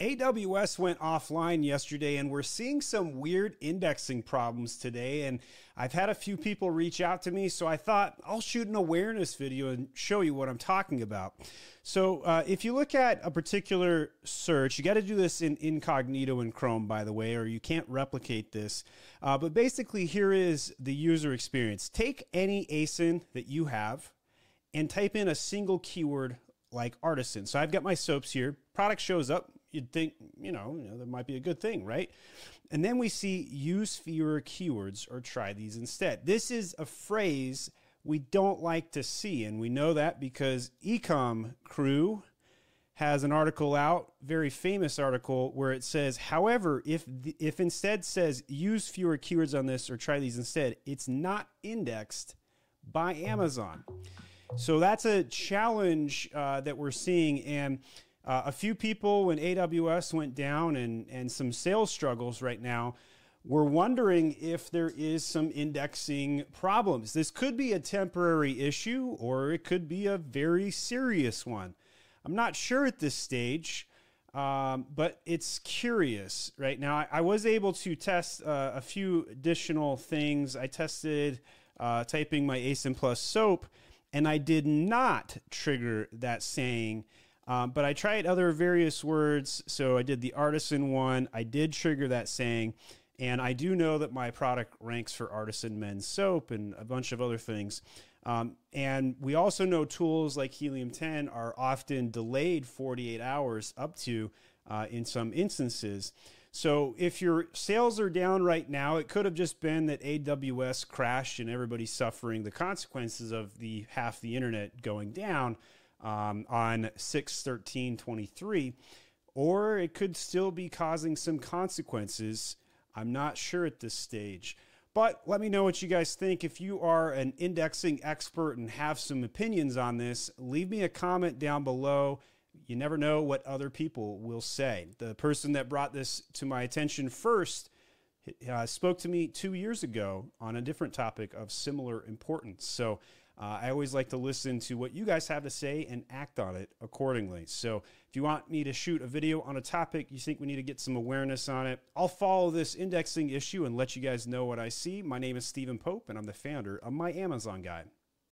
AWS went offline yesterday and we're seeing some weird indexing problems today. And I've had a few people reach out to me, so I thought I'll shoot an awareness video and show you what I'm talking about. So, uh, if you look at a particular search, you got to do this in incognito in Chrome, by the way, or you can't replicate this. Uh, but basically, here is the user experience. Take any ASIN that you have and type in a single keyword like artisan. So I've got my soaps here. Product shows up. You'd think, you know, you know, that might be a good thing, right? And then we see use fewer keywords or try these instead. This is a phrase we don't like to see. And we know that because Ecom Crew has an article out, very famous article, where it says, however, if the, if instead says use fewer keywords on this or try these instead, it's not indexed by Amazon. So that's a challenge uh, that we're seeing. And uh, a few people, when AWS went down and, and some sales struggles right now, we're wondering if there is some indexing problems. This could be a temporary issue or it could be a very serious one. I'm not sure at this stage, um, but it's curious right now. I, I was able to test uh, a few additional things. I tested uh, typing my ASIN plus soap and I did not trigger that saying. Um, but I tried other various words. So I did the artisan one. I did trigger that saying. And I do know that my product ranks for artisan men's soap and a bunch of other things. Um, and we also know tools like Helium 10 are often delayed 48 hours up to uh, in some instances. So if your sales are down right now, it could have just been that AWS crashed and everybody's suffering the consequences of the half the internet going down um, on 6 13 23. Or it could still be causing some consequences. I'm not sure at this stage. But let me know what you guys think. If you are an indexing expert and have some opinions on this, leave me a comment down below you never know what other people will say. The person that brought this to my attention first uh, spoke to me two years ago on a different topic of similar importance. So uh, I always like to listen to what you guys have to say and act on it accordingly. So if you want me to shoot a video on a topic you think we need to get some awareness on it, I'll follow this indexing issue and let you guys know what I see. My name is Steven Pope, and I'm the founder of My Amazon Guy.